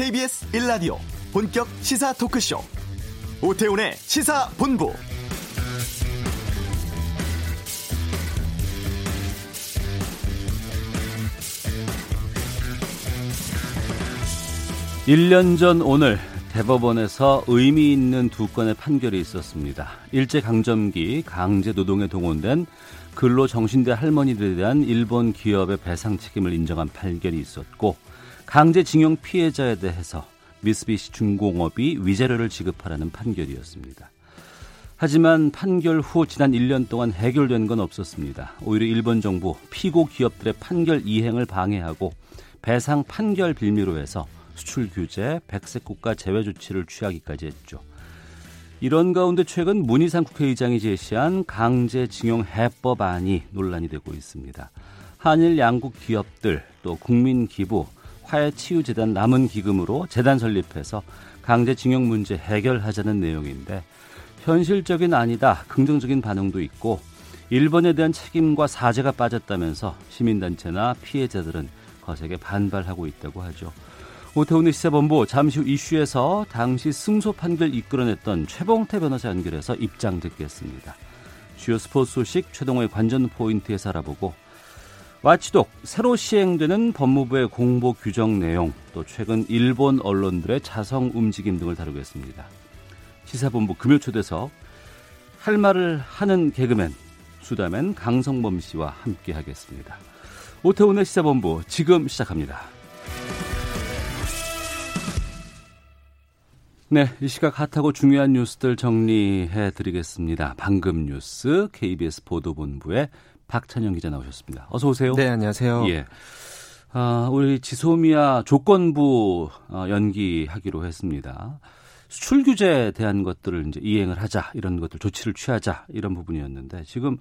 KBS 1라디오 본격 시사 토크쇼 오태훈의 시사본부 일 년 전 오늘 대법원에서 의미 있는 두 건의 판결이 있었습니다. 일제강점기 강제 노동에 동원된 근로정신대 할머니들에 대한 일본 기업의 배상 책임을 인정한 판결이 있었고 강제징용 피해자에 대해서 미쓰비시 중공업이 위자료를 지급하라는 판결이었습니다. 하지만 판결 후 지난 1년 동안 해결된 건 없었습니다. 오히려 일본 정부 피고 기업들의 판결 이행을 방해하고 배상 판결 빌미로 해서 수출 규제, 백색 국가 제외 조치를 취하기까지 했죠. 이런 가운데 최근 문희상 국회의장이 제시한 강제징용 해법안이 논란이 되고 있습니다. 한일 양국 기업들 또 국민 기부 화해치유재단 남은 기금으로 재단 설립해서 강제징용 문제 해결하자는 내용인데 현실적인 아니다 긍정적인 반응도 있고 일본에 대한 책임과 사죄가 빠졌다면서 시민단체나 피해자들은 거세게 반발하고 있다고 하죠. 오태훈의 시사본부 잠시 후 이슈에서 당시 승소 판결 이끌어냈던 최봉태 변호사 연결해서 입장 듣겠습니다. 주요 스포츠 소식 최동호의 관전 포인트에서 알아보고 와치독 새로 시행되는 법무부의 공보 규정 내용 또 최근 일본 언론들의 자성 움직임 등을 다루겠습니다. 시사본부 금요초대석 할 말을 하는 개그맨 수다맨 강성범 씨와 함께 하겠습니다. 오태훈의 시사본부 지금 시작합니다. 네, 이 시각 핫하고 중요한 뉴스들 정리해 드리겠습니다. 방금 뉴스 KBS 보도본부의 박찬영 기자 나오셨습니다. 어서 오세요. 네, 안녕하세요. 예. 아, 우리 지소미아 조건부 어, 연기하기로 했습니다. 수출 규제에 대한 것들을 이제 이행을 하자 이런 것들 조치를 취하자 이런 부분이었는데 지금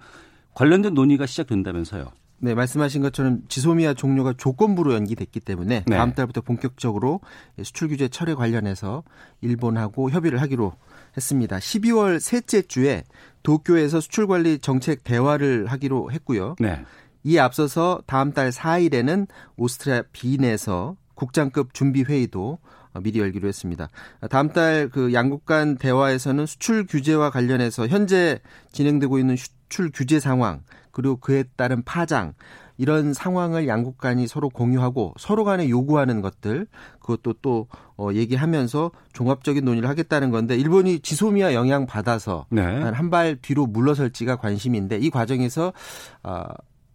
관련된 논의가 시작된다면서요. 네, 말씀하신 것처럼 지소미아 종료가 조건부로 연기됐기 때문에 네. 다음 달부터 본격적으로 수출 규제 철회 관련해서 일본하고 협의를 하기로 했습니다. 12월 셋째 주에 도쿄에서 수출 관리 정책 대화를 하기로 했고요. 네. 이에 앞서서 다음 달 4일에는 오스트리아 빈에서 국장급 준비 회의도 미리 열기로 했습니다. 다음 달 그 양국 간 대화에서는 수출 규제와 관련해서 현재 진행되고 있는 수출 규제 상황 그리고 그에 따른 파장 이런 상황을 양국 간이 서로 공유하고 서로 간에 요구하는 것들 그것도 또 어, 얘기하면서 종합적인 논의를 하겠다는 건데 일본이 지소미아 영향 받아서 네. 한발 뒤로 물러설지가 관심인데 이 과정에서 어,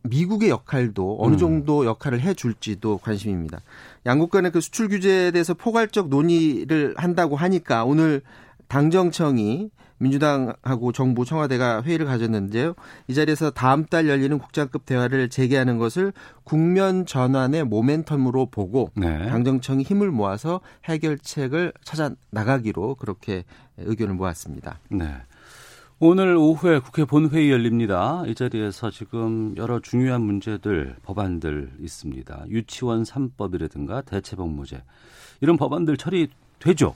미국의 역할도 어느 음. 정도 역할을 해줄지도 관심입니다. 양국 간의 그 수출 규제에 대해서 포괄적 논의를 한다고 하니까 오늘 당정청이 민주당하고 정부 청와대가 회의를 가졌는데요. 이 자리에서 다음 달 열리는 국장급 대화를 재개하는 것을 국면 전환의 모멘텀으로 보고 네. 당정청이 힘을 모아서 해결책을 찾아 나가기로 그렇게 의견을 모았습니다. 네. 오늘 오후에 국회 본회의 열립니다. 이 자리에서 지금 여러 중요한 문제들, 법안들 있습니다. 유치원 3법이라든가 대체복무제 이런 법안들 처리되죠?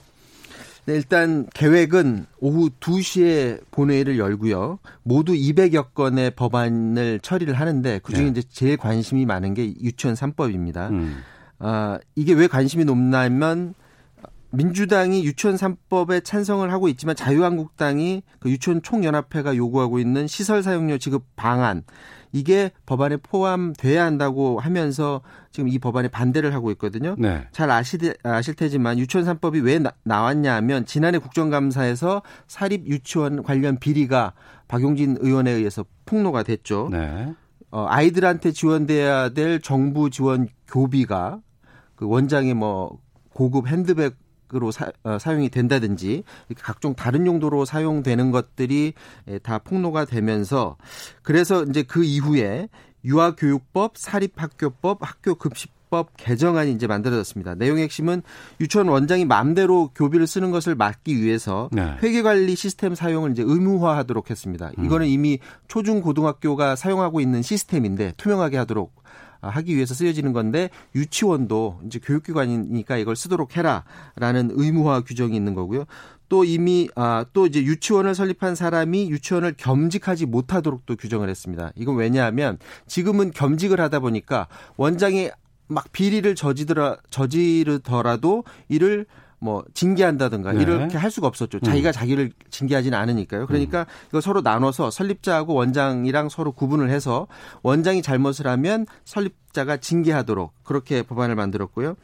네, 일단 계획은 오후 2시에 본회의를 열고요. 모두 200여 건의 법안을 처리를 하는데 그중에 네. 이제 제일 관심이 많은 게 유치원 3법입니다. 음. 아, 이게 왜 관심이 높냐면 민주당이 유치원 3법에 찬성을 하고 있지만 자유한국당이 그 유치원 총연합회가 요구하고 있는 시설 사용료 지급 방안 이게 법안에 포함돼야 한다고 하면서 지금 이 법안에 반대를 하고 있거든요. 네. 잘 아시, 아실 테지만 유치원 3법이 왜 나, 나왔냐 하면 지난해 국정감사에서 사립 유치원 관련 비리가 박용진 의원에 의해서 폭로가 됐죠. 네. 어, 아이들한테 지원돼야 될 정부 지원 교비가 그 원장의 뭐 고급 핸드백 으로 사, 어, 용이 된다든지 각종 다른 용도로 사용되는 것들이 다 폭로가 되면서 그래서 이제 그 이후에 유아교육법, 사립학교법, 학교급식법 개정안이 이제 만들어졌습니다. 내용의 핵심은 유치원 원장이 마음대로 교비를 쓰는 것을 막기 위해서 네. 회계관리 시스템 사용을 이제 의무화하도록 했습니다. 이거는 음. 이미 초중 고등학교가 사용하고 있는 시스템인데 투명하게 하도록 하기 위해서 쓰여지는 건데 유치원도 이제 교육기관이니까 이걸 쓰도록 해라라는 의무화 규정이 있는 거고요. 또 이미 아 또 이제 유치원을 설립한 사람이 유치원을 겸직하지 못하도록 또 규정을 했습니다. 이건 왜냐하면 지금은 겸직을 하다 보니까 원장이 막 비리를 저지더라 저지르더라도 이를 뭐 징계한다든가 네. 이렇게 할 수가 없었죠. 자기가 음. 자기를 징계하지는 않으니까요. 그러니까 음. 이거 서로 나눠서 설립자하고 원장이랑 서로 구분을 해서 원장이 잘못을 하면 설립자가 징계하도록 그렇게 법안을 만들었고요.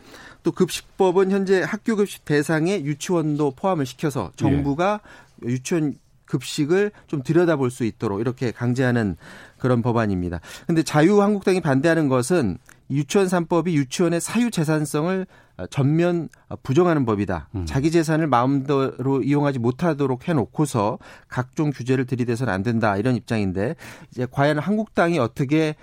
또 급식법은 현재 학교 급식 대상에 유치원도 포함을 시켜서 정부가 예. 유치원 급식을 좀 들여다볼 수 있도록 이렇게 강제하는 그런 법안입니다. 근데 자유한국당이 반대하는 것은 유치원 3법이 유치원의 사유 재산성을 전면 부정하는 법이다. 음. 자기 재산을 마음대로 이용하지 못하도록 해놓고서 각종 규제를 들이대서는 안 된다. 이런 입장인데 이제 과연 한국당이 어떻게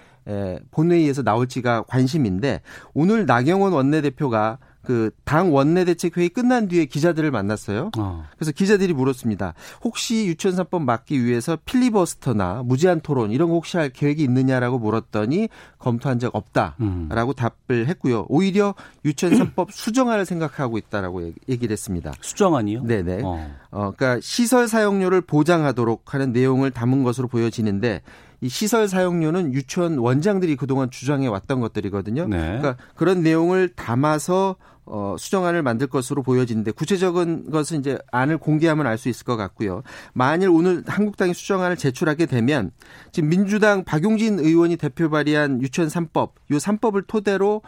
본회의에서 나올지가 관심인데 오늘 나경원 원내대표가 그당 원내대책회의 끝난 뒤에 기자들을 만났어요. 어. 그래서 기자들이 물었습니다. 혹시 유치원 3법 막기 위해서 필리버스터나 무제한 토론 이런 거 혹시 할 계획이 있느냐라고 물었더니 검토한 적 없다라고 음. 답을 했고요. 오히려 유치원 3법 수정안을 생각하고 있다라고 얘기를 했습니다. 수정안이요? 네네. 어. 어, 그러니까 시설 사용료를 보장하도록 하는 내용을 담은 것으로 보여지는데 이 시설 사용료는 유치원 원장들이 그동안 주장해 왔던 것들이거든요. 네. 그러니까 그런 내용을 담아서 어, 수정안을 만들 것으로 보여지는데 구체적인 것은 이제 안을 공개하면 알 수 있을 것 같고요. 만일 오늘 한국당이 수정안을 제출하게 되면 지금 민주당 박용진 의원이 대표 발의한 유치원 3법, 요 3법을 토대로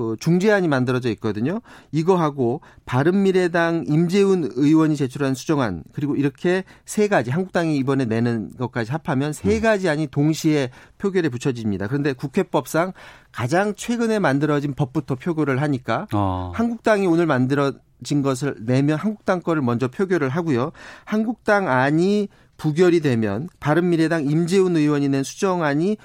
그 중재안이 만들어져 있거든요. 이거하고 바른미래당 임재훈 의원이 제출한 수정안 그리고 이렇게 세 가지 한국당이 이번에 내는 것까지 합하면 세 음. 가지 안이 동시에 표결에 붙여집니다. 그런데 국회법상 가장 최근에 만들어진 법부터 표결을 하니까 어. 한국당이 오늘 만들어 진 것을 내면 한국당 거를 먼저 표결을 하고요. 한국당 안이 부결이 되면 바른미래당 임재훈 의원이 낸 수정안이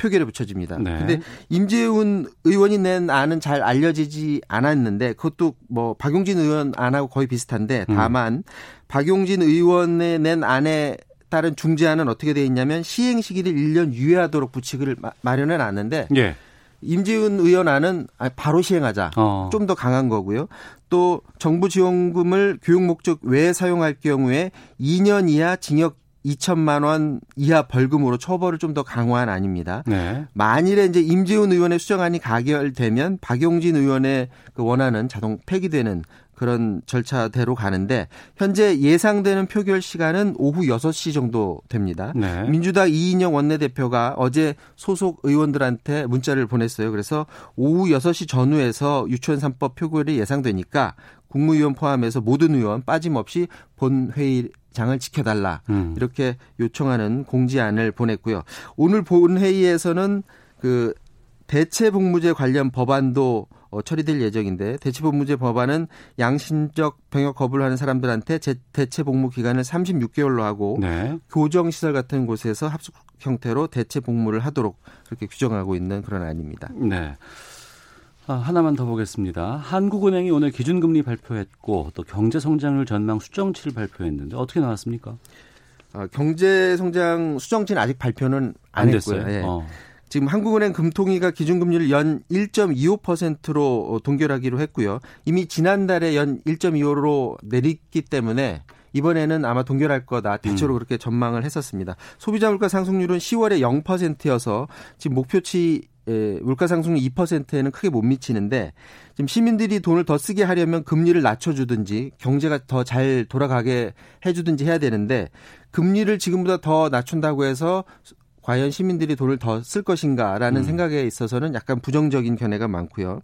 표결에 붙여집니다. 네. 근데 임재훈 의원이 낸 안은 잘 알려지지 않았는데 그것도 뭐 박용진 의원 안하고 거의 비슷한데 음. 다만 음. 박용진 의원의 낸 안에 따른 중재안은 어떻게 되어 있냐면 시행 시기를 1년 유예하도록 부칙을 마련해 놨는데 예. 임재훈 의원 안은 아, 바로 시행하자. 어. 좀더 강한 거고요. 또 정부 지원금을 교육 목적 외에 사용할 경우에 2년 이하 징역 2천만 원 이하 벌금으로 처벌을 좀 더 강화한 아닙니다. 네. 만일에 이제 임재훈 의원의 수정안이 가결되면 박용진 의원의 그 원안은 자동 폐기되는 그런 절차대로 가는데 현재 예상되는 표결 시간은 오후 6시 정도 됩니다. 네. 민주당 이인영 원내대표가 어제 소속 의원들한테 문자를 보냈어요. 그래서 오후 6시 전후에서 유치원 3법 표결이 예상되니까 국무위원 포함해서 모든 의원 빠짐없이 본회의 장을 지켜달라 음. 이렇게 요청하는 공지안을 보냈고요. 오늘 본 회의에서는 그 대체 복무제 관련 법안도 어, 처리될 예정인데 대체 복무제 법안은 양심적 병역 거부를 하는 사람들한테 제, 대체 복무 기간을 36개월로 하고 네. 교정 시설 같은 곳에서 합숙 형태로 대체 복무를 하도록 그렇게 규정하고 있는 그런 안입니다. 네. 아, 하나만 더 보겠습니다. 한국은행이 오늘 기준금리 발표했고 또 경제성장률 전망 수정치를 발표했는데 어떻게 나왔습니까? 아, 경제성장 수정치는 아직 발표는 안, 안 했고요. 예. 어. 지금 한국은행 금통위가 기준금리를 연 1.25%로 동결하기로 했고요. 이미 지난달에 연 1.25로 내렸기 때문에 이번에는 아마 동결할 거다. 대체로 음. 그렇게 전망을 했었습니다. 소비자 물가 상승률은 10월에 0%여서 지금 목표치 예, 물가 상승률 2%에는 크게 못 미치는데 지금 시민들이 돈을 더 쓰게 하려면 금리를 낮춰주든지 경제가 더 잘 돌아가게 해주든지 해야 되는데 금리를 지금보다 더 낮춘다고 해서 과연 시민들이 돈을 더 쓸 것인가라는 음. 생각에 있어서는 약간 부정적인 견해가 많고요.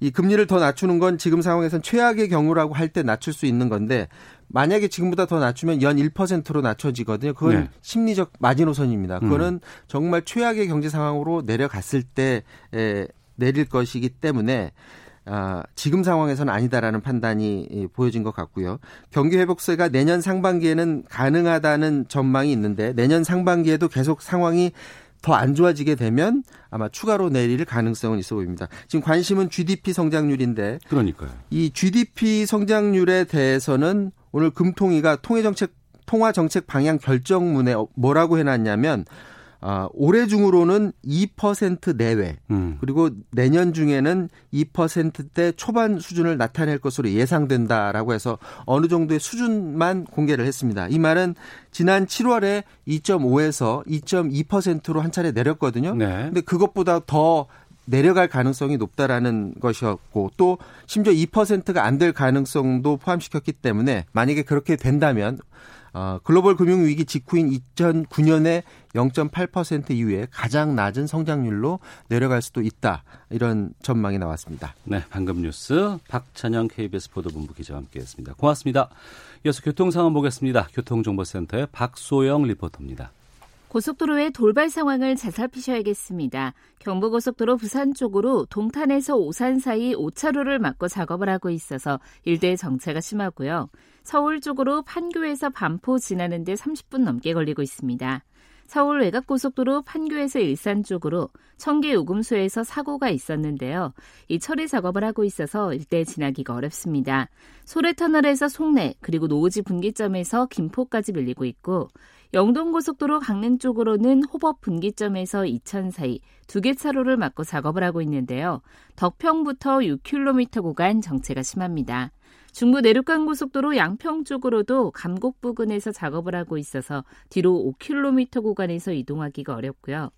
이 금리를 더 낮추는 건 지금 상황에선 최악의 경우라고 할 때 낮출 수 있는 건데 만약에 지금보다 더 낮추면 연 1%로 낮춰지거든요. 그건 네. 심리적 마지노선입니다. 음. 그거는 음. 정말 최악의 경제 상황으로 내려갔을 때 에, 내릴 것이기 때문에 아, 지금 상황에서는 아니다라는 판단이 보여진 것 같고요. 경기 회복세가 내년 상반기에는 가능하다는 전망이 있는데 내년 상반기에도 계속 상황이 더 안 좋아지게 되면 아마 추가로 내릴 가능성은 있어 보입니다. 지금 관심은 GDP 성장률인데 그러니까요. 이 GDP 성장률에 대해서는 오늘 금통위가 통화정책 통화 정책 방향 결정문에 뭐라고 해놨냐면 아, 올해 중으로는 2% 내외 음. 그리고 내년 중에는 2%대 초반 수준을 나타낼 것으로 예상된다라고 해서 어느 정도의 수준만 공개를 했습니다. 이 말은 지난 7월에 2.5에서 2.2%로 한 차례 내렸거든요. 네. 근데 그것보다 더 내려갈 가능성이 높다라는 것이었고 또 심지어 2%가 안 될 가능성도 포함시켰기 때문에 만약에 그렇게 된다면 어, 글로벌 금융 위기 직후인 2009년에 0.8% 이후에 가장 낮은 성장률로 내려갈 수도 있다. 이런 전망이 나왔습니다. 네, 방금 뉴스 박찬영 KBS 보도본부 기자와 함께했습니다. 고맙습니다. 이어서 교통 상황 보겠습니다. 교통정보센터의 박소영 리포터입니다. 고속도로의 돌발 상황을 잘 살피셔야겠습니다. 경부고속도로 부산 쪽으로 동탄에서 오산 사이 5차로를 막고 작업을 하고 있어서 일대 정체가 심하고요. 서울 쪽으로 판교에서 반포 지나는데 30분 넘게 걸리고 있습니다. 서울 외곽고속도로 판교에서 일산 쪽으로 청계 요금소에서 사고가 있었는데요. 이 처리 작업을 하고 있어서 일대 지나기가 어렵습니다. 소래터널에서 송내 그리고 노지 분기점에서 김포까지 밀리고 있고 영동고속도로 강릉 쪽으로는 호법 분기점에서 이천 사이 두 개 차로를 막고 작업을 하고 있는데요. 덕평부터 6km 구간 정체가 심합니다. 중부 내륙간 고속도로 양평 쪽으로도 감곡 부근에서 작업을 하고 있어서 뒤로 5km 구간에서 이동하기가 어렵고요.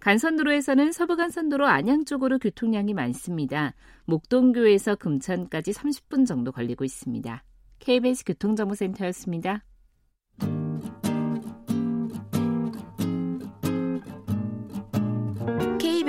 간선도로에서는 서부간선도로 안양 쪽으로 교통량이 많습니다. 목동교에서 금천까지 30분 정도 걸리고 있습니다. KBS 교통정보센터였습니다.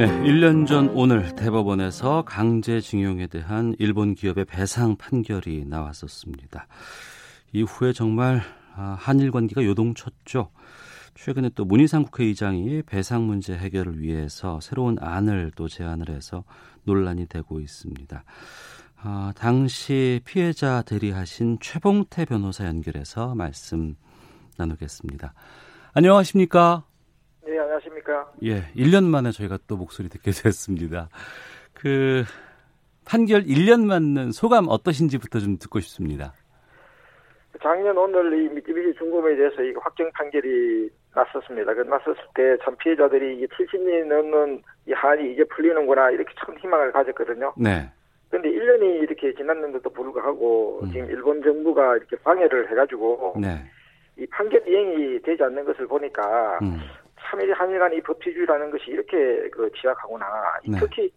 네, 1년 전 오늘 대법원에서 강제징용에 대한 일본 기업의 배상 판결이 나왔었습니다. 이후에 정말 아, 한일 관계가 요동쳤죠. 최근에 또 문희상 국회의장이 배상 문제 해결을 위해서 새로운 안을 또 제안을 해서 논란이 되고 있습니다. 아, 당시 피해자 대리하신 최봉태 변호사 연결해서 말씀 나누겠습니다. 안녕하십니까? 네, 안녕하십니까? 예, 1년 만에 저희가 또 목소리 듣게 됐습니다. 그 판결 1년 맞는 소감 어떠신지부터 좀 듣고 싶습니다. 작년 오늘 이 미쯔비시 중공에 대해서 이 확정 판결이 났었습니다. 그 났었을 때 참 피해자들이 이게 70년이 넘는 이 한이 이제 풀리는구나 이렇게 참 희망을 가졌거든요. 네. 그런데 1년이 이렇게 지났는데도 불구하고 음. 지금 일본 정부가 이렇게 방해를 해가지고 네. 이 판결 이행이 되지 않는 것을 보니까 음. 참일 한일 간의 법치주의라는 것이 이렇게 그 취약하구나. 네. 특히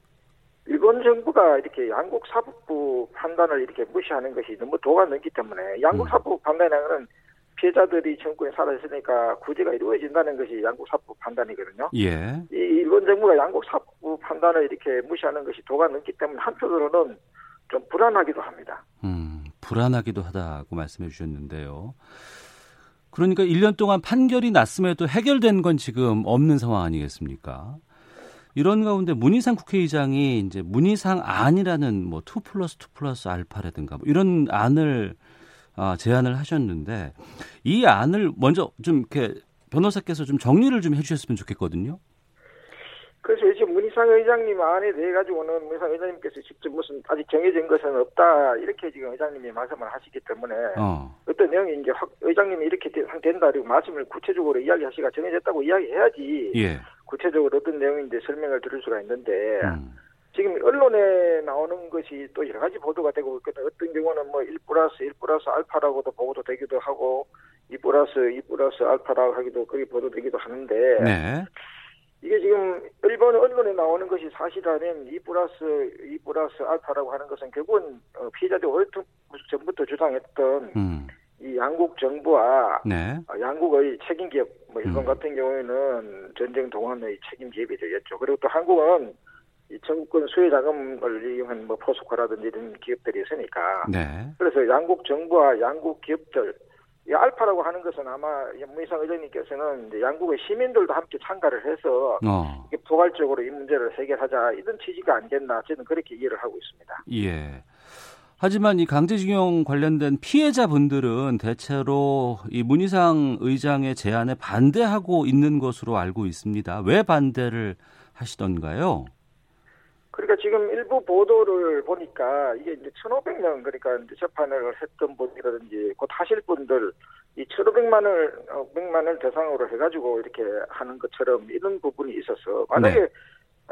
일본 정부가 이렇게 양국 사법부 판단을 이렇게 무시하는 것이 너무 도가 넘기 때문에 양국 음. 사법부 판단에는 피해자들이 정권에 살아있으니까 구제가 이루어진다는 것이 양국 사법부 판단이거든요. 예. 이 일본 정부가 양국 사법부 판단을 이렇게 무시하는 것이 도가 넘기 때문에 한편으로는 좀 불안하기도 합니다. 음, 불안하기도 하다고 말씀해 주셨는데요. 그러니까 1년 동안 판결이 났음에도 해결된 건 지금 없는 상황 아니겠습니까? 이런 가운데 문희상 국회의장이 이제 문희상 안이라는 뭐2 플러스 2 플러스 알파라든가 뭐 이런 안을 아, 제안을 하셨는데 이 안을 먼저 좀 이렇게 변호사께서 좀 정리를 좀 해주셨으면 좋겠거든요. 그래서 지금 문희상 의장님 안에 대해 가지고는 문희상 의장님께서 직접 무슨 아직 정해진 것은 없다 이렇게 지금 의장님이 말씀을 하시기 때문에 어. 떤 내용이 이제 의장님이 이렇게 된다 그리고 말씀을 구체적으로 이야기하시가 정해졌다고 이야기해야지 예. 구체적으로 어떤 내용인지 설명을 들을 수가 있는데 음. 지금 언론에 나오는 것이 또 여러 가지 보도가 되고 있거든. 어떤 경우는 뭐1 플러스 1 플러스 알파라고도 보고도 되기도 하고 2 플러스 2 플러스 알파라고 하기도 그게 보도되기도 하는데 네. 이게 지금 일본 언론에 나오는 것이 사실이라면 2 플러스 2 플러스 알파라고 하는 것은 결국은 어, 피해자들이 오랫동안 전부터 주장했던 음. 이 양국 정부와 네. 어, 양국의 책임 기업, 뭐 일본 음. 같은 경우에는 전쟁 동안의 책임 기업이 되겠죠. 그리고 또 한국은 이 정부권 수혜 자금을 이용한 뭐 포스코라든지 이런 기업들이 있으니까. 네. 그래서 양국 정부와 양국 기업들, 이 알파라고 하는 것은 아마 문희상 의장님께서는 이제 양국의 시민들도 함께 참가를 해서 어. 포괄적으로 이 문제를 해결하자 이런 취지가 아니겠나 저는 그렇게 이해를 하고 있습니다. 예. 하지만 이 강제징용 관련된 피해자분들은 대체로 이 문희상 의장의 제안에 반대하고 있는 것으로 알고 있습니다. 왜 반대를 하시던가요? 그러니까 지금 일부 보도를 보니까 이게 이제 1,500명 그러니까 이제 재판을 했던 분이라든지 곧 하실 분들 이 1,500만을 100만을 대상으로 해가지고 이렇게 하는 것처럼 이런 부분이 있어서 만약에 네.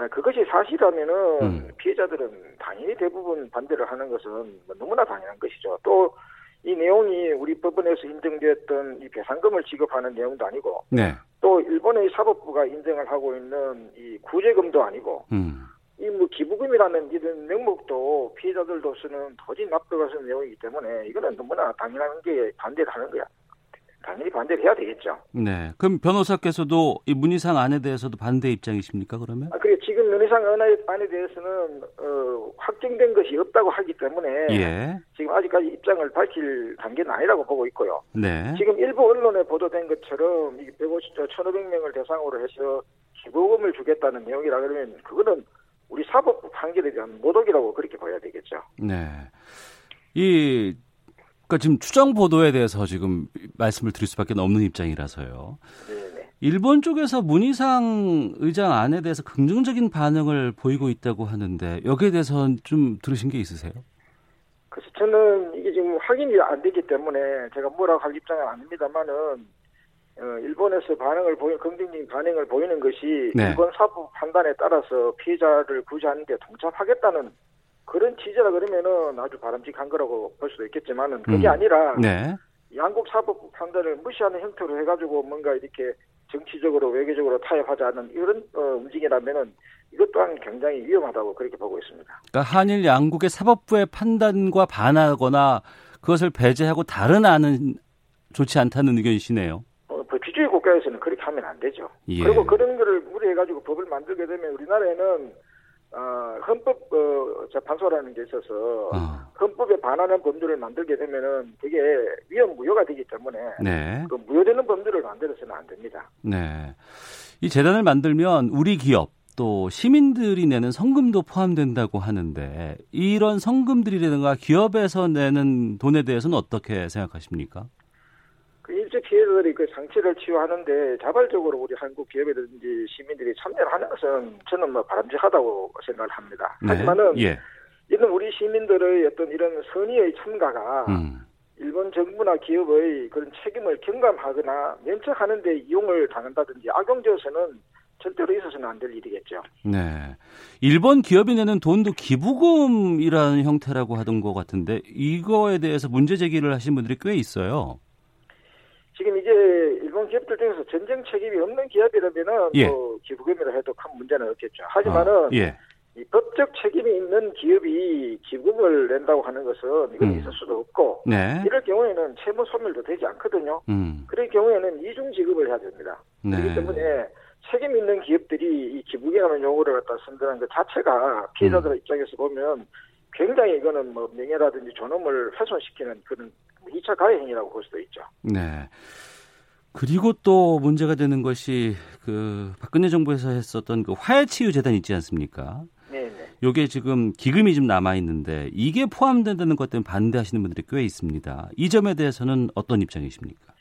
그것이 사실이라면은 음. 피해자들은 당연히 대부분 반대를 하는 것은 뭐 너무나 당연한 것이죠. 또 이 내용이 우리 법원에서 인정되었던 이 배상금을 지급하는 내용도 아니고 네. 또 일본의 사법부가 인정을 하고 있는 이 구제금도 아니고 음. 이뭐 기부금이라는 이런 명목도 피해자들로서는 도저히 납득할 수 없는 내용이기 때문에 이거는 너무나 당연한 게 반대를 하는 거야. 당연히 반대를 해야 되겠죠. 네. 그럼 변호사께서도 이 문희상 안에 대해서도 반대 입장이십니까, 그러면? 아, 그래, 지금 문희상 안에 대해서는, 어, 확정된 것이 없다고 하기 때문에. 예. 지금 아직까지 입장을 밝힐 단계는 아니라고 보고 있고요. 네. 지금 일부 언론에 보도된 것처럼 이 150, 1,500명을 대상으로 해서 기부금을 주겠다는 내용이라 그러면 그거는 우리 사법부 판결에 대한 모독이라고 그렇게 봐야 되겠죠. 네. 이 그러니까 지금 추정 보도에 대해서 지금 말씀을 드릴 수밖에 없는 입장이라서요. 네네. 일본 쪽에서 문희상 의장 안에 대해서 긍정적인 반응을 보이고 있다고 하는데 여기에 대해서는 좀 들으신 게 있으세요? 그래서 저는 이게 지금 확인이 안 되기 때문에 제가 뭐라고 할 입장은 아닙니다만은 어, 일본에서 반응을 보이 긍정적인 반응을 보이는 것이 네. 일본 사법 판단에 따라서 피해자를 구제하는 데 동참하겠다는 그런 취지라 그러면은 아주 바람직한 거라고 볼 수도 있겠지만은 그게 음. 아니라 네. 양국 사법 판단을 무시하는 형태로 해가지고 뭔가 이렇게 정치적으로 외교적으로 타협하지 않는 이런 어, 움직임이라면은 이것 또한 굉장히 위험하다고 그렇게 보고 있습니다. 그러니까 한일 양국의 사법부의 판단과 반하거나 그것을 배제하고 다른 안은 좋지 않다는 의견이시네요. 어, 법치주의 국가에서는 그렇게 하면 안 되죠. 예. 그리고 그런 거를 무리해가지고 법을 만들게 되면 우리나라에는 어, 헌법 어, 재판소라는 게 있어서 어. 헌법에 반하는 법률을 만들게 되면은 그게 위험 무효가 되기 때문에 네. 그 무효되는 법률을 만들어서는 안 됩니다. 네. 이 재단을 만들면 우리 기업 또 시민들이 내는 성금도 포함된다고 하는데 이런 성금들이라든가 기업에서 내는 돈에 대해서는 어떻게 생각하십니까? 그 일제 피해자들이 그 상처를 치유하는데 자발적으로 우리 한국 기업이라든지 시민들이 참여를 하는 것은 저는 뭐 바람직하다고 생각을 합니다. 네. 하지만은 예. 이런 우리 시민들의 어떤 이런 선의의 참가가 음. 일본 정부나 기업의 그런 책임을 경감하거나 면책하는 데 이용을 당한다든지 악용되어서는 절대로 있어서는 안 될 일이겠죠. 네. 일본 기업이 내는 돈도 기부금이라는 형태라고 하던 것 같은데 이거에 대해서 문제 제기를 하신 분들이 꽤 있어요. 지금 이제 일본 기업들 중에서 전쟁 책임이 없는 기업이라면은 예. 뭐 기부금이라 해도 큰 문제는 없겠죠. 하지만은 아, 예. 이 법적 책임이 있는 기업이 기금을 낸다고 하는 것은 이건 음. 있을 수도 없고 네. 이럴 경우에는 채무 소멸도 되지 않거든요. 음. 그럴 경우에는 이중 지급을 해야 됩니다. 네. 그렇기 때문에 책임 있는 기업들이 이 기부금이라는 용어를 갖다 쓴다는 것 자체가 피해자들 음. 입장에서 보면 굉장히 이거는 뭐 명예라든지 존엄을 훼손시키는 그런 2차 가해 행위라고 볼 수도 있죠. 네. 그리고 또 문제가 되는 것이 그 박근혜 정부에서 했었던 그 화해치유 재단 있지 않습니까? 네, 네. 요게 지금 기금이 좀 남아 있는데 이게 포함된다는 것 때문에 반대하시는 분들이 꽤 있습니다. 이 점에 대해서는 어떤 입장이십니까?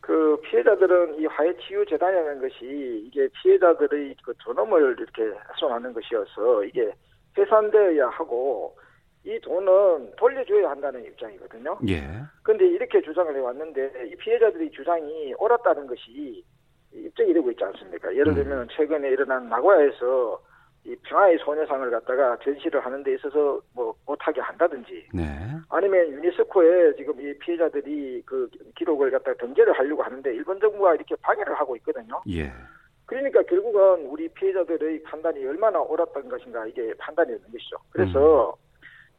그 피해자들은 이 화해치유 재단이라는 것이 이게 피해자들의 그 존엄을 이렇게 훼손하는 것이어서 이게 해산되어야 하고 이 돈은 돌려줘야 한다는 입장이거든요. 예. 그런데 이렇게 주장을 해왔는데 이 피해자들의 주장이 옳았다는 것이 입증이 되고 있지 않습니까? 예를 음. 들면 음. 최근에 일어난 나고야에서 이 평화의 소녀상을 갖다가 전시를 하는 데 있어서 뭐 못하게 한다든지 네. 아니면 유니스코에 지금 이 피해자들이 그 기록을 갖다가 등재를 하려고 하는데 일본 정부가 이렇게 방해를 하고 있거든요. 예. 그러니까 결국은 우리 피해자들의 판단이 얼마나 옳았던 것인가 이게 판단이 되는 것이죠. 그래서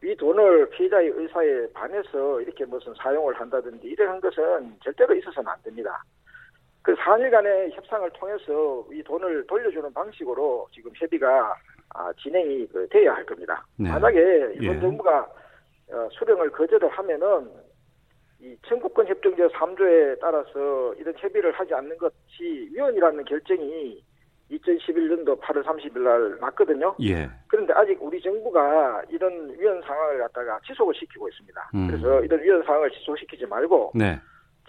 음. 이 돈을 피해자의 의사에 반해서 이렇게 무슨 사용을 한다든지 이런 것은 절대로 있어서는 안 됩니다. 그 4일 간의 협상을 통해서 이 돈을 돌려주는 방식으로 지금 협의가 아, 진행이 그 돼야 할 겁니다. 네. 만약에 일본 예. 정부가 어, 수령을 거절을 하면은 이 청구권 협정 제 3조에 따라서 이런 협의를 하지 않는 것이 위헌이라는 결정이 2011년도 8월 30일 날 났거든요. 예. 그런데 아직 우리 정부가 이런 위헌 상황을 갖다가 지속을 시키고 있습니다. 음. 그래서 이런 위헌 상황을 지속시키지 말고 네.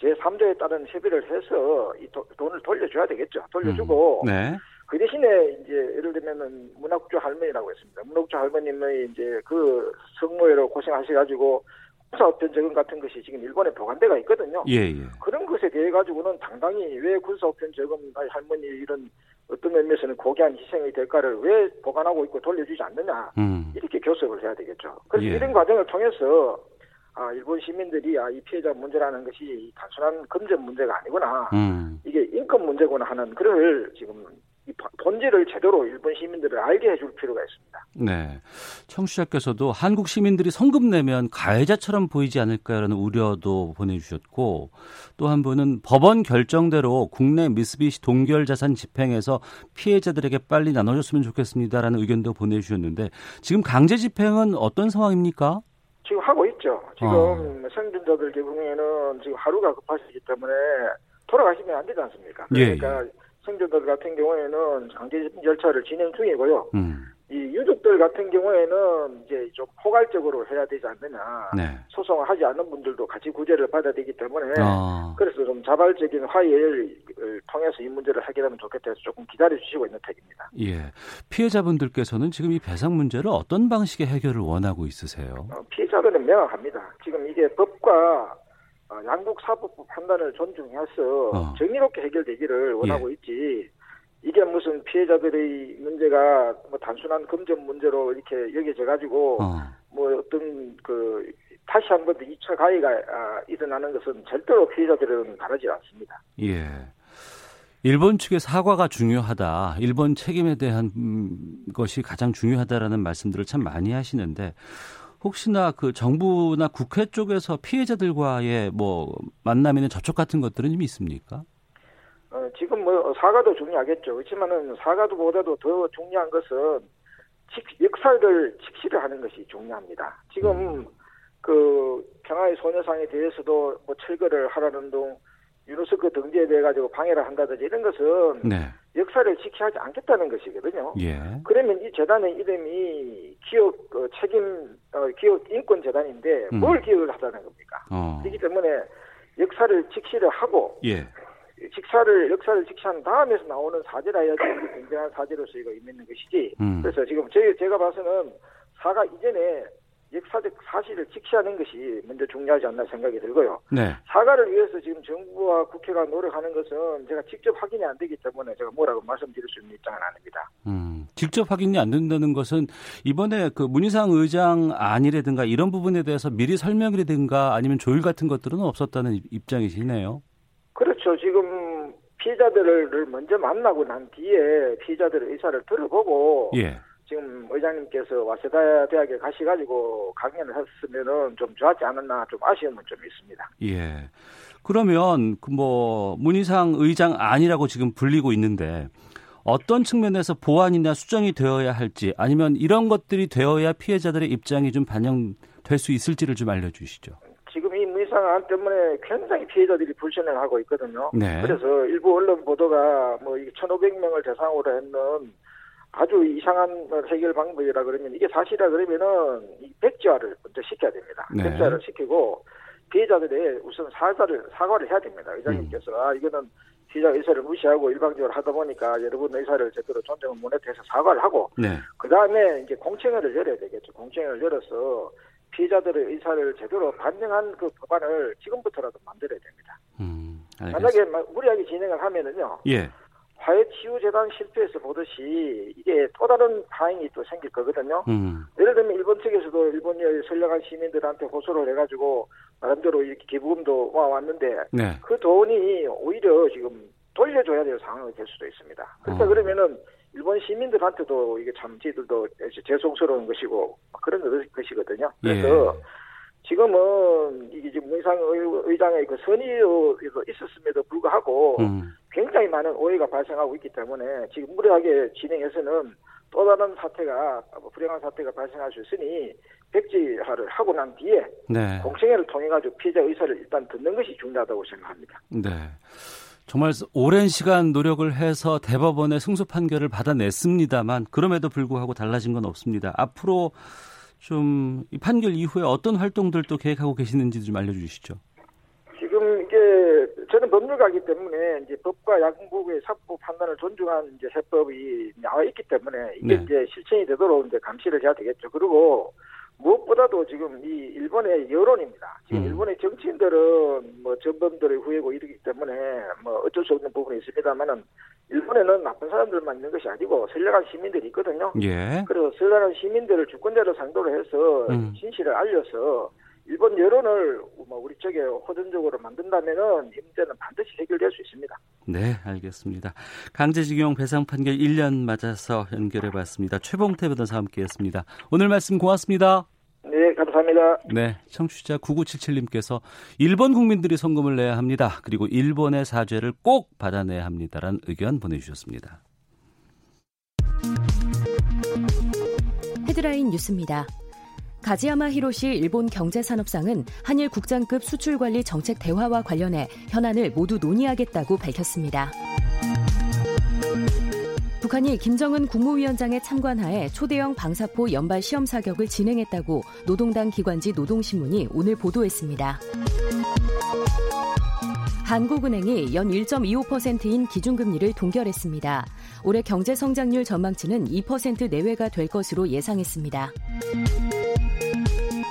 제3조에 따른 협의를 해서 이 도, 돈을 돌려줘야 되겠죠. 돌려주고 음. 네. 그 대신에 이제 예를 들면은 문학주 할머니라고 했습니다. 문학주 할머님의 이제 그 성모회로 고생하셔 가지고 군사우편 적금 같은 것이 지금 일본에 보관대가 있거든요. 예, 예. 그런 것에 대해 가지고는 당당히 왜 군사우편 적금 할머니 이런 어떤 면에서는 고귀한 희생의 대가를 왜 보관하고 있고 돌려주지 않느냐 음. 이렇게 교섭을 해야 되겠죠. 그래서 예. 이런 과정을 통해서 아, 일본 시민들이 아, 이 피해자 문제라는 것이 단순한 금전 문제가 아니구나. 음. 이게 인권 문제구나 하는 그를 지금 이 본질을 제대로 일본 시민들을 알게 해줄 필요가 있습니다. 네. 청취자께서도 한국 시민들이 성금 내면 가해자처럼 보이지 않을까라는 우려도 보내주셨고 또 한 분은 법원 결정대로 국내 미쓰비시 동결자산 집행에서 피해자들에게 빨리 나눠줬으면 좋겠습니다라는 의견도 보내주셨는데 지금 강제 집행은 어떤 상황입니까? 지금 하고 있죠. 지금 어. 생존자들 경우에는 지금 하루가 급하시기 때문에 돌아가시면 안 되지 않습니까? 예, 그러니까 예. 생 존자들 같은 경우에는 강제 절차를 진행 중이고요. 음. 이 유족들 같은 경우에는 이제 좀 포괄적으로 해야 되지 않느냐. 네. 소송을 하지 않는 분들도 같이 구제를 받아야 되기 때문에 아. 그래서 좀 자발적인 화해를 통해서 이 문제를 해결하면 좋겠다 해서 조금 기다려 주시고 있는 택입니다. 예. 피해자분들께서는 지금 이 배상 문제를 어떤 방식의 해결을 원하고 있으세요? 어, 피해자들은 명확합니다. 지금 이게 법과 어, 양국 사법부 판단을 존중해서 어. 정의롭게 해결되기를 원하고 예. 있지. 이게 무슨 피해자들의 문제가 뭐 단순한 금전 문제로 이렇게 여겨져 가지고 어. 뭐 어떤 그 다시 한 번 더 2차 가해가 아, 일어나는 것은 절대로 피해자들은 바라지 않습니다. 예. 일본 측의 사과가 중요하다. 일본 책임에 대한 것이 가장 중요하다라는 말씀들을 참 많이 하시는데 혹시나 그 정부나 국회 쪽에서 피해자들과의 뭐 만남이나 접촉 같은 것들은 좀 있습니까? 어, 지금 뭐 사과도 중요하겠죠. 그렇지만은 사과도보다도 더 중요한 것은 역사를 직시를 하는 것이 중요합니다. 지금 음. 그 평화의 소녀상에 대해서도 뭐 철거를 하라는 등 유네스코 등재에 대해 가지고 방해를 한다든지 이런 것은 네. 역사를 지키하지 않겠다는 것이거든요. 예. 그러면 이 재단의 이름이 기업 어, 책임 어, 기업 인권 재단인데 음. 뭘 기억을 하자는 겁니까? 어. 그렇기 때문에 역사를 직시를 하고 예. 직사를 역사를 직시한 다음에서 나오는 사제라 해야지 굉장한 사제로서 이거 있는 것이지. 음. 그래서 지금 제, 제가 봐서는 사가 이전에 역사적 사실을 직시하는 것이 먼저 중요하지 않나 생각이 들고요. 네. 사과를 위해서 지금 정부와 국회가 노력하는 것은 제가 직접 확인이 안 되기 때문에 제가 뭐라고 말씀드릴 수 있는 입장은 아닙니다. 음, 직접 확인이 안 된다는 것은 이번에 그 문희상 의장 안이라든가 이런 부분에 대해서 미리 설명이라든가 아니면 조율 같은 것들은 없었다는 입장이시네요. 그렇죠. 지금 피해자들을 먼저 만나고 난 뒤에 피해자들의 의사를 들어보고 예. 지금 의장님께서 와세다 대학에 가셔가지고 강연을 했으면은 좀 좋았지 않았나 좀 아쉬움은 좀 있습니다. 예. 그러면 그 뭐 문희상 의장 아니라고 지금 불리고 있는데 어떤 측면에서 보완이나 수정이 되어야 할지 아니면 이런 것들이 되어야 피해자들의 입장이 좀 반영될 수 있을지를 좀 알려주시죠. 지금 이 문희상 안 때문에 굉장히 피해자들이 불신을 하고 있거든요. 네. 그래서 일부 언론 보도가 뭐 1,500명을 대상으로 했는 아주 이상한 해결 방법이라 그러면 이게 사실이라 그러면은 이 백지화를 먼저 시켜야 됩니다. 네. 백지화를 시키고 피해자들의 우선 사과를 사과를 해야 됩니다. 의장님께서 음. 아 이거는 피해자 의사를 무시하고 일방적으로 하다 보니까 여러분 의사를 제대로 존중을 못해서 사과를 하고 네. 그 다음에 이제 공청회를 열어야 되겠죠. 공청회를 열어서 피해자들의 의사를 제대로 반영한 그 법안을 지금부터라도 만들어야 됩니다. 음, 만약에 무리하게 진행을 하면은요. 예. 화해치유재단 실패에서 보듯이 이게 또 다른 파행이 또 생길 거거든요. 음. 예를 들면 일본 측에서도 일본의 선량한 시민들한테 호소를 해가지고 나름대로 이렇게 기부금도 와 왔는데 네. 그 돈이 오히려 지금 돌려줘야 될 상황이 될 수도 있습니다. 그러니까 어. 그러면은 일본 시민들한테도 이게 참 저희들도 죄송스러운 것이고 그런 것이거든요. 그래서 예. 지금은 이게 지금 문상 의장의 그 선의가 있었음에도 불구하고 음. 굉장히 많은 오해가 발생하고 있기 때문에 지금 무리하게 진행해서는 또 다른 사태가 불행한 사태가 발생할 수 있으니 백지화를 하고 난 뒤에 네. 공청회를 통해 가지고 피해자 의사를 일단 듣는 것이 중요하다고 생각합니다. 네. 정말 오랜 시간 노력을 해서 대법원의 승소 판결을 받아냈습니다만 그럼에도 불구하고 달라진 건 없습니다. 앞으로 좀이 판결 이후에 어떤 활동들도 계획하고 계시는지 좀 알려주시죠. 저는 법률가이기 때문에 이제 법과 야구국의 사법 판단을 존중한 이제 세법이 나와 있기 때문에 이게 네. 이제 실천이 되도록 이제 감시를 해야 되겠죠. 그리고 무엇보다도 지금 이 일본의 여론입니다. 지금 음. 일본의 정치인들은 뭐 전범들의 후예고 이러기 때문에 뭐 어쩔 수 없는 부분이 있습니다만은 일본에는 나쁜 사람들만 있는 것이 아니고 선량한 시민들이 있거든요. 예. 그래서 선량한 시민들을 주권자로 상도로 해서 음. 진실을 알려서 일본 여론을 뭐 우리 쪽에 호전적으로 만든다면은 이 문제는 반드시 해결될 수 있습니다. 네, 알겠습니다. 강제징용 배상 판결 1년 맞아서 연결해 봤습니다. 최봉태 변호사와 함께했습니다. 오늘 말씀 고맙습니다. 네, 감사합니다. 네, 청취자 9977님께서 일본 국민들이 성금을 내야 합니다. 그리고 일본의 사죄를 꼭 받아내야 합니다라는 의견 보내주셨습니다. 헤드라인 뉴스입니다. 가지야마 히로시 일본 경제산업상은 한일 국장급 수출관리 정책 대화와 관련해 현안을 모두 논의하겠다고 밝혔습니다. 북한이 김정은 국무위원장의 참관하에 초대형 방사포 연발 시험 사격을 진행했다고 노동당 기관지 노동신문이 오늘 보도했습니다. 한국은행이 연 1.25%인 기준금리를 동결했습니다. 올해 경제 성장률 전망치는 2% 내외가 될 것으로 예상했습니다.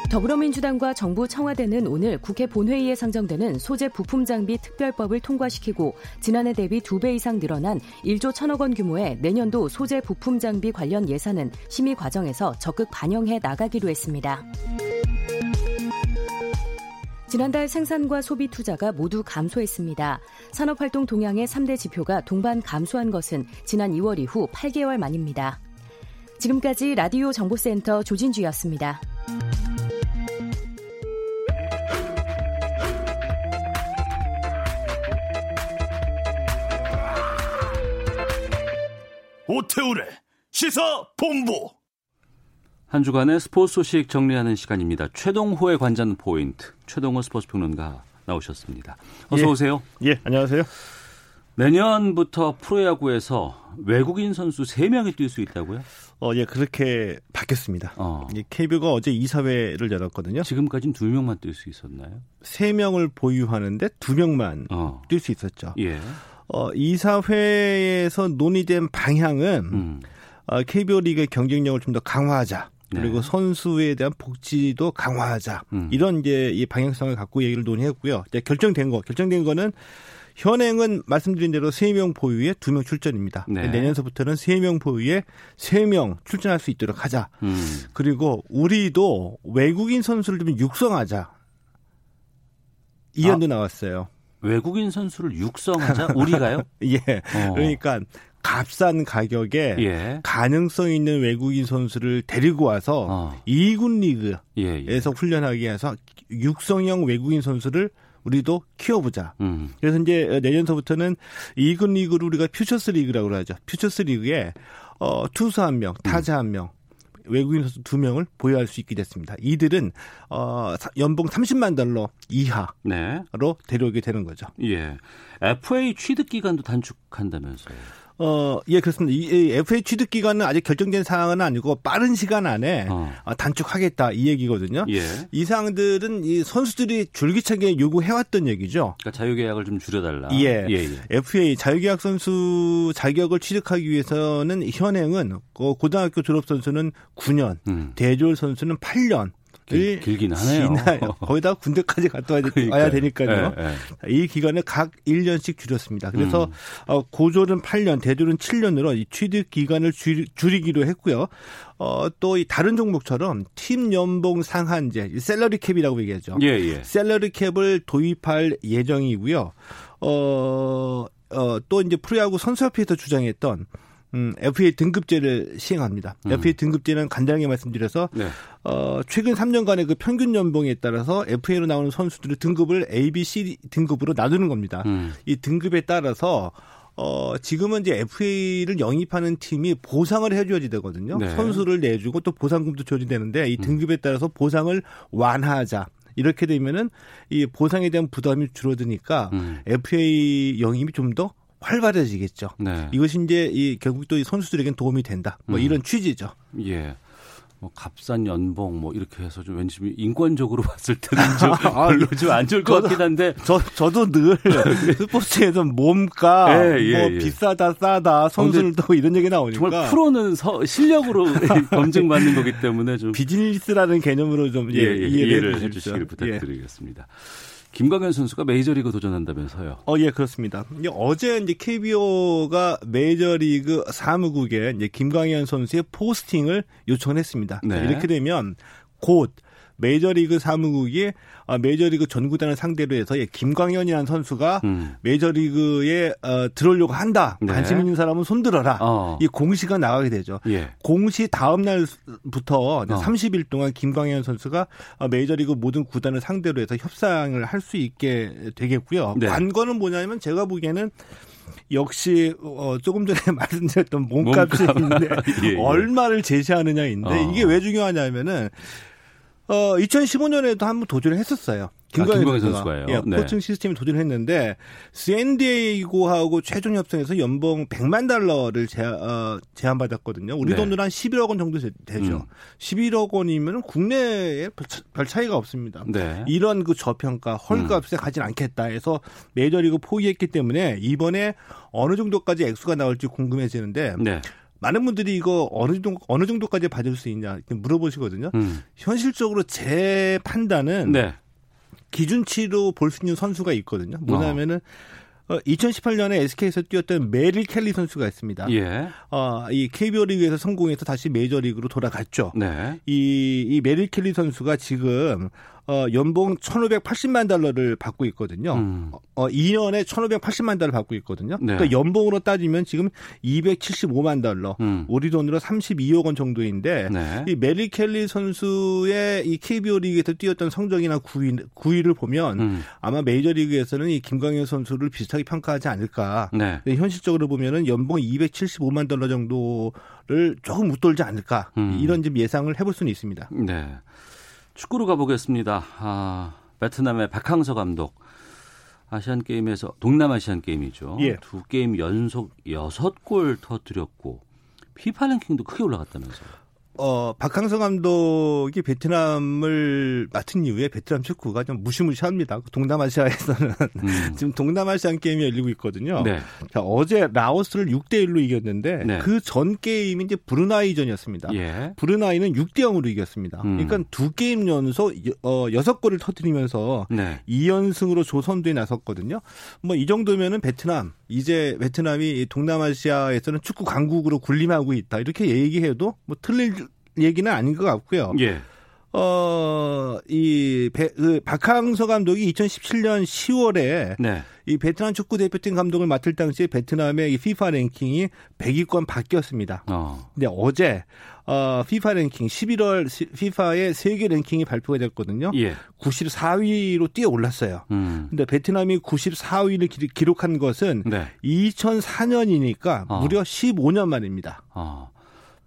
더불어민주당과 정부 청와대는 오늘 국회 본회의에 상정되는 소재 부품 장비 특별법을 통과시키고 지난해 대비 2배 이상 늘어난 1조 1천억 원 규모의 내년도 소재 부품 장비 관련 예산은 심의 과정에서 적극 반영해 나가기로 했습니다. 지난달 생산과 소비 투자가 모두 감소했습니다. 산업활동 동향의 3대 지표가 동반 감소한 것은 지난 2월 이후 8개월 만입니다. 지금까지 라디오 정보센터 조진주였습니다. 오태우래 시사 본부. 한 주간의 스포츠 소식 정리하는 시간입니다. 최동호의 관전 포인트. 최동호 스포츠 평론가 나오셨습니다. 어서 예. 오세요. 예, 안녕하세요. 내년부터 프로야구에서 외국인 선수 3명이 뛸 수 있다고요? 어, 예, 그렇게 바뀌었습니다. 어. KBO가 어제 이사회를 열었거든요. 지금까지는 2명만 뛸 수 있었나요? 3명을 보유하는데 2명만 어. 뛸수 있었죠. 예. 어, 이사회에서 논의된 방향은 음. 어, KBO 리그의 경쟁력을 좀 더 강화하자. 그리고 네. 선수에 대한 복지도 강화하자. 음. 이런 이제 이 방향성을 갖고 얘기를 논의했고요. 이제 결정된 거, 결정된 거는 현행은 말씀드린 대로 3명 보유에 2명 출전입니다. 네. 내년서부터는 3명 보유에 3명 출전할 수 있도록 하자. 음. 그리고 우리도 외국인 선수를 좀 육성하자. 이연도 아. 나왔어요. 외국인 선수를 육성하자 우리가요? 예. 어. 그러니까 값싼 가격에 예. 가능성 있는 외국인 선수를 데리고 와서 어. 2군 리그에서 예, 예. 훈련하게 해서 육성형 외국인 선수를 우리도 키워보자. 음. 그래서 이제 내년서부터는 2군 리그를 우리가 퓨처스 리그라고 하죠. 퓨처스 리그에 어, 투수 한 명, 타자 한 명, 외국인 선수 두 명을 보유할 수 있게 됐습니다. 이들은 어 연봉 30만 달러 이하로 네. 데려오게 되는 거죠. 예. FA 취득 기간도 단축한다면서요. 어, 예, 그렇습니다. 이, FA 취득 기간은 아직 결정된 사항은 아니고 빠른 시간 안에 어. 어. 단축하겠다 이 얘기거든요. 예. 이 사항들은 이 선수들이 줄기차게 요구해왔던 얘기죠. 그러니까 자유계약을 좀 줄여달라. 예. 예, 예. FA 자유계약 선수 자격을 취득하기 위해서는 현행은 그 고등학교 졸업 선수는 9년, 음. 대졸 선수는 8년, 길, 길긴 하네요. 기나요. 거의 다 군대까지 갔다 와야, 와야 되니까요. 네, 네. 이 기간을 각 1년씩 줄였습니다. 그래서 음. 어, 고졸은 8년, 대졸은 7년으로 이 취득 기간을 줄, 줄이기로 했고요. 어, 또 이 다른 종목처럼 팀 연봉 상한제, 셀러리 캡이라고 얘기하죠. 예, 예. 셀러리 캡을 도입할 예정이고요. 어, 어, 또 이제 프로야구 선수협회에서 주장했던 음, FA 등급제를 시행합니다. 음. FA 등급제는 간단하게 말씀드려서 네. 어, 최근 3년간의 그 평균 연봉에 따라서 FA로 나오는 선수들의 등급을 A, B, C 등급으로 나누는 겁니다. 음. 이 등급에 따라서 어, 지금은 이제 FA를 영입하는 팀이 보상을 해줘야 되거든요. 네. 선수를 내주고 또 보상금도 줘야 되는데 이 음. 등급에 따라서 보상을 완화하자. 이렇게 되면은 이 보상에 대한 부담이 줄어드니까 음. FA 영입이 좀더 활발해지겠죠. 네. 이것이 이제 이 결국 또 이 선수들에겐 도움이 된다. 뭐 음. 이런 취지죠. 예. 뭐 값싼 연봉 뭐 이렇게 해서 좀 왠지 인권적으로 봤을 때는 좀 아, 별로 좀 안 좋을 것 같긴 한데 저 저도 늘 스포츠에서 몸값 예, 예, 뭐 예. 비싸다 싸다 선수들도 이런 얘기 나오니까 정말 프로는 서, 실력으로 검증받는 거기 때문에 좀 비즈니스라는 개념으로 좀 예, 예, 이해를 해주시길 부탁드리겠습니다. 김광현 선수가 메이저리그 도전한다면서요? 어, 예, 그렇습니다. 어제 이제 KBO가 메이저리그 사무국에 이제 김광현 선수의 포스팅을 요청했습니다. 네. 이렇게 되면 곧 메이저리그 사무국이 아, 메이저리그 전구단을 상대로 해서 김광현이라는 선수가 음. 메이저리그에 어, 들어오려고 한다. 네. 관심 있는 사람은 손들어라. 어. 이 공시가 나가게 되죠. 예. 공시 다음 날부터 어. 30일 동안 김광현 선수가 어, 메이저리그 모든 구단을 상대로 해서 협상을 할 수 있게 되겠고요. 네. 관건은 뭐냐면 제가 보기에는 역시 어 조금 전에 말씀드렸던 몸값이 몸값. 있는데 예, 예. 얼마를 제시하느냐인데 어. 이게 왜 중요하냐면은 어 2015년에도 한번 도전을 했었어요. 김광현 아, 선수가요. 예, 네. 코칭 시스템에 도전을 했는데 샌디에이고하고 최종 협상에서 연봉 100만 달러를 제한, 어, 제한받았거든요. 우리 네. 돈으로 한 11억 원 정도 되 죠. 음. 11억 원이면 국내에 별 차이가 없습니다. 네. 이런 그 저평가 헐값에 음. 가진 않겠다 해서 메이저리그 포기했기 때문에 이번에 어느 정도까지 액수가 나올지 궁금해지는데 네. 많은 분들이 이거 어느 정도 어느 정도까지 받을 수 있냐 물어보시거든요. 음. 현실적으로 제 판단은 네. 기준치로 볼 수 있는 선수가 있거든요. 뭐냐면은 어. 어, 2018년에 SK에서 뛰었던 메릴 켈리 선수가 있습니다. 예. 어, 이 KBO 리그에서 성공해서 다시 메이저리그로 돌아갔죠. 네. 이, 이 메릴 켈리 선수가 지금 어, 연봉 1,580만 달러를 받고 있거든요. 음. 어, 2년에 1,580만 달러 받고 있거든요. 네. 그러니까 연봉으로 따지면 지금 275만 달러, 음. 우리 돈으로 32억 원 정도인데 네. 이 메릴 켈리 선수의 이 KBO 리그에서 뛰었던 성적이나 구위, 구위를 보면 음. 아마 메이저 리그에서는 이 김광현 선수를 비슷하게 평가하지 않을까. 네. 현실적으로 보면은 연봉 275만 달러 정도를 조금 웃돌지 않을까. 음. 이런 좀 예상을 해볼 수는 있습니다. 네. 축구로 가보겠습니다. 아, 베트남의 박항서 감독. 아시안 게임에서 동남아시안 게임이죠. 예. 두 게임 연속 여섯 골 터뜨렸고 피파 랭킹도 크게 올라갔다면서요. 어, 박항서 감독이 베트남을 맡은 이후에 베트남 축구가 좀 무시무시합니다. 동남아시아에서는 음. 지금 동남아시안 게임이 열리고 있거든요. 네. 자, 어제 라오스를 6대 1로 이겼는데 네. 그전 게임이 이제 브루나이전이었습니다. 예. 브루나이는 6대 0으로 이겼습니다. 음. 그러니까 두 게임 연속 어, 6골을 터뜨리면서 네. 2연승으로 조선도에 나섰거든요. 뭐 이 정도면은 베트남 이제 베트남이 동남아시아에서는 축구 강국으로 군림하고 있다. 이렇게 얘기해도 뭐 틀릴 얘기는 아닌 것 같고요. 예. 어, 이, 배, 그, 박항서 감독이 2017년 10월에 네. 이 베트남 축구 대표팀 감독을 맡을 당시에 베트남의 이 FIFA 랭킹이 100위권 바뀌었습니다. 어. 근데 어제, 어, FIFA 랭킹 11월 FIFA의 세계 랭킹이 발표가 됐거든요. 예. 94위로 뛰어 올랐어요. 음. 근데 베트남이 94위를 기 록한 것은 네. 2004년이니까 어. 무려 15년 만입니다. 어.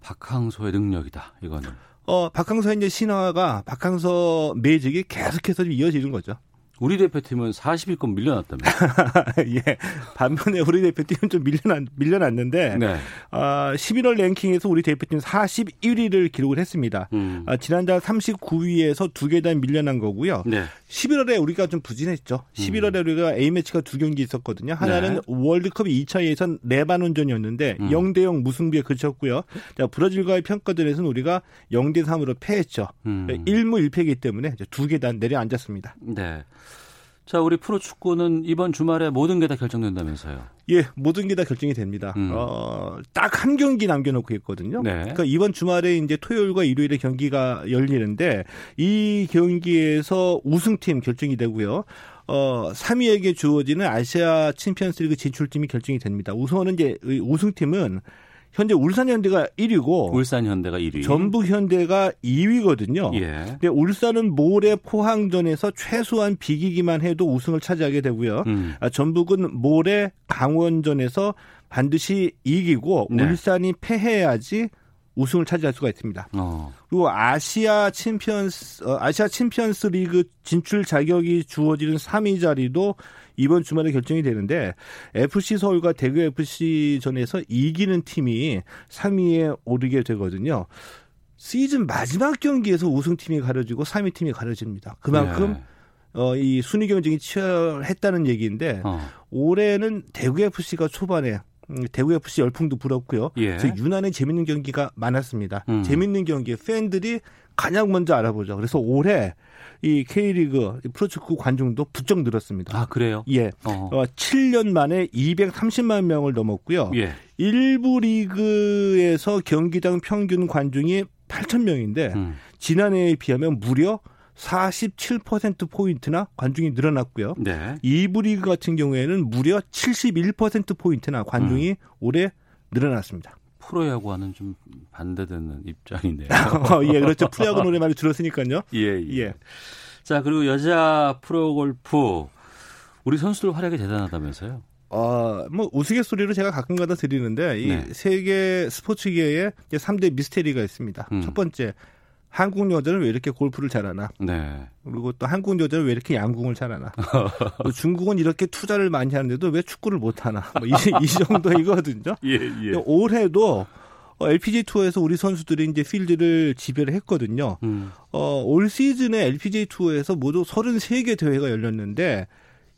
박항서의 능력이다. 이거는. 어, 박항서의 이제 신화가 박항서 매직이 계속해서 좀 이어지는 거죠. 우리 대표팀은 40위권 밀려났다며. 예. 반면에 우리 대표팀은 좀 밀려났, 밀려났는데, 네. 아, 11월 랭킹에서 우리 대표팀 41위를 기록을 했습니다. 음. 아, 지난달 39위에서 두 계단 밀려난 거고요. 네. 11월에 우리가 좀 부진했죠. 11월에 음. 우리가 A매치가 두 경기 있었거든요. 하나는 네. 월드컵 2차 예선 레바논전이었는데 음. 0대 0 무승부에 그쳤고요. 자, 브라질과의 평가전에서는 우리가 0대 3으로 패했죠. 음. 1무 1패이기 때문에 두 계단 내려앉았습니다. 네. 자, 우리 프로 축구는 이번 주말에 모든 게 다 결정된다면서요? 예, 모든 게 다 결정이 됩니다. 음. 어, 딱 한 경기 남겨놓고 있거든요. 네. 그러니까 이번 주말에 이제 토요일과 일요일에 경기가 열리는데 이 경기에서 우승팀 결정이 되고요. 어, 3위에게 주어지는 아시아 챔피언스리그 진출팀이 결정이 됩니다. 우선은 이제 우승팀은 현재 울산현대가 1위고 울산현대가 1위. 전북현대가 2위거든요. 예. 근데 울산은 모레 포항전에서 최소한 비기기만 해도 우승을 차지하게 되고요. 음. 아, 전북은 모레 강원전에서 반드시 이기고 네. 울산이 패해야지 우승을 차지할 수가 있습니다. 어. 그리고 아시아 챔피언스 어, 아시아 챔피언스 리그 진출 자격이 주어지는 3위 자리도 이번 주말에 결정이 되는데 FC 서울과 대구 FC 전에서 이기는 팀이 3위에 오르게 되거든요. 시즌 마지막 경기에서 우승팀이 가려지고 3위 팀이 가려집니다. 그만큼 네. 어, 이 순위 경쟁이 치열했다는 얘기인데 어. 올해는 대구 FC가 초반에 음, 대구 FC 열풍도 불었고요. 예. 유난히 재밌는 경기가 많았습니다. 음. 재밌는 경기 팬들이 가장 먼저 알아보죠. 그래서 올해 이 K리그 프로축구 관중도 부쩍 늘었습니다. 아 그래요? 예. 어. 어 7년 만에 230만 명을 넘었고요. 예. 일부 리그에서 경기당 평균 관중이 8천 명인데 음. 지난해에 비하면 무려 47% 포인트나 관중이 늘어났고요. 네. 2부 리그 같은 경우에는 무려 71% 포인트나 관중이 음. 올해 늘어났습니다. 프로야구와는 좀 반대되는 입장이네요. 어, 예, 그렇죠. 프로야구 올해 많이 줄었으니까요. 예, 예, 예. 자, 그리고 여자 프로골프 우리 선수들 활약이 대단하다면서요? 어, 뭐 우스갯소리로 제가 가끔가다 드리는데 이 네. 세계 스포츠계에 3대 미스테리가 있습니다. 음. 첫 번째 한국 여자는 왜 이렇게 골프를 잘하나? 네. 그리고 또 한국 여자는 왜 이렇게 양궁을 잘하나? 중국은 이렇게 투자를 많이 하는데도 왜 축구를 못하나? 뭐 이, 이 정도이거든요. 예, 예. 올해도 LPG 투어에서 우리 선수들이 이제 필드를 지배를 했거든요. 음. 어, 올 시즌에 LPG 투어에서 모두 33개 대회가 열렸는데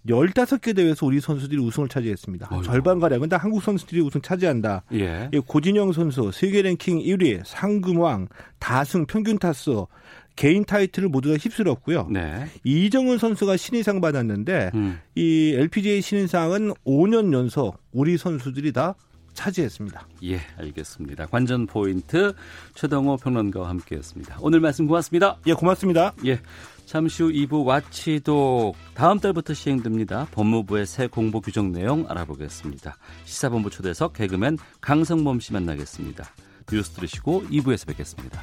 15개 대회에서 우리 선수들이 우승을 차지했습니다. 어휴. 절반 가량은 다 한국 선수들이 우승 차지한다. 예. 고진영 선수 세계 랭킹 1위, 상금왕, 다승, 평균 타수, 개인 타이틀을 모두 다 휩쓸었고요. 네. 이정은 선수가 신인상 받았는데 음. 이 LPGA 신인상은 5년 연속 우리 선수들이 다 차지했습니다. 예, 알겠습니다. 관전 포인트 최동호 평론가와 함께했습니다. 오늘 말씀 고맙습니다. 예, 고맙습니다. 예. 잠시 후 2부 와치독 다음 달부터 시행됩니다. 법무부의 새 공보 규정 내용 알아보겠습니다. 시사본부 초대석 개그맨 강성범 씨 만나겠습니다. 뉴스 들으시고 2부에서 뵙겠습니다.